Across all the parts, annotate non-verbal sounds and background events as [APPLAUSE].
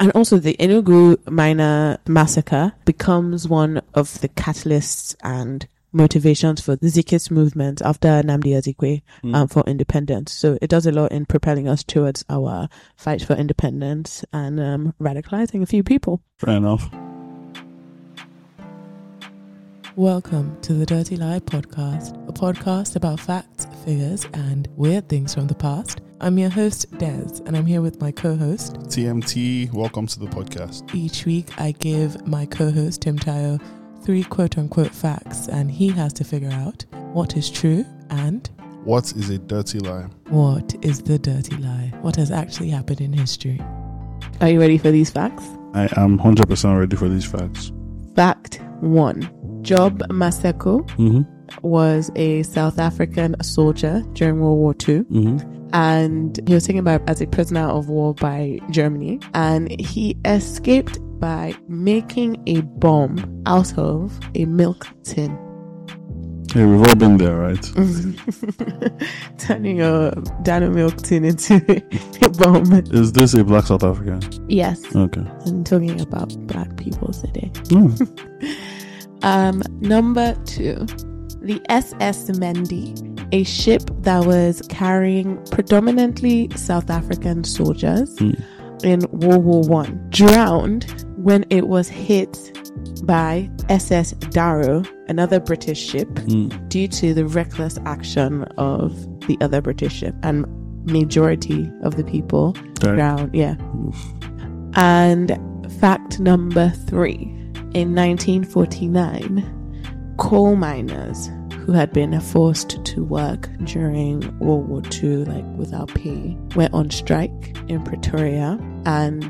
And also, the Enugu miner massacre becomes one of the catalysts and motivations for the Zikist movement after Nnamdi Azikiwe um, for independence. So it does a lot in propelling us towards our fight for independence and um, radicalizing a few people. Fair enough. Welcome to the Dirty Lie Podcast, a podcast about facts, figures, and weird things from the past. I'm your host, Des, and I'm here with my co host. TMT, welcome to the podcast. Each week, I give my co host, Tim Tayo, three quote unquote facts, and he has to figure out what is true and What is a dirty lie? what is the dirty lie, what has actually happened in history. Are you ready for these facts? I am 100% ready for these facts. Fact one Job Maseko Mm-hmm. Was a South African soldier during World War II. Mm-hmm. and he was taken back as a prisoner of war by Germany. And he escaped by making a bomb out of a milk tin. Hey, we've all been there, right? [LAUGHS] Turning a Dano milk tin into a bomb. Is this a black South African? Yes, Okay. I'm talking about black people today. Oh, [LAUGHS] Um, number two, the SS Mendi, a ship that was carrying predominantly South African soldiers Hmm. in World War One, drowned when it was hit by SS Darro, another British ship, mm. due to the reckless action of the other British ship, and majority of the people Right. drowned. Yeah. Oof. And fact number three in 1949, coal miners who had been forced to work during World War II, like without pay, went on strike in Pretoria, and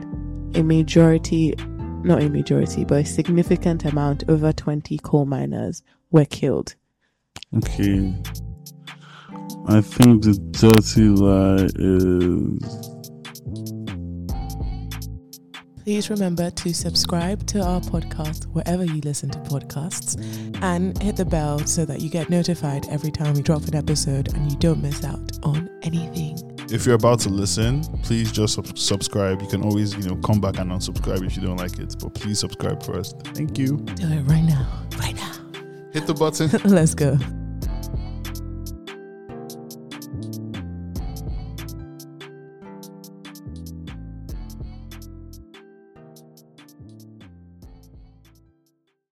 a majority, not a majority, but a significant amount, over 20 coal miners were killed. Okay. I think the dirty lie is. Please remember to subscribe to our podcast wherever you listen to podcasts and hit the bell so that you get notified every time we drop an episode and you don't miss out on anything. If you're about to listen, please just sub- subscribe. You can always, you know, come back and unsubscribe if you don't like it, but please subscribe first. Thank you. Do it right now. Right now. Hit the button. [LAUGHS] Let's go.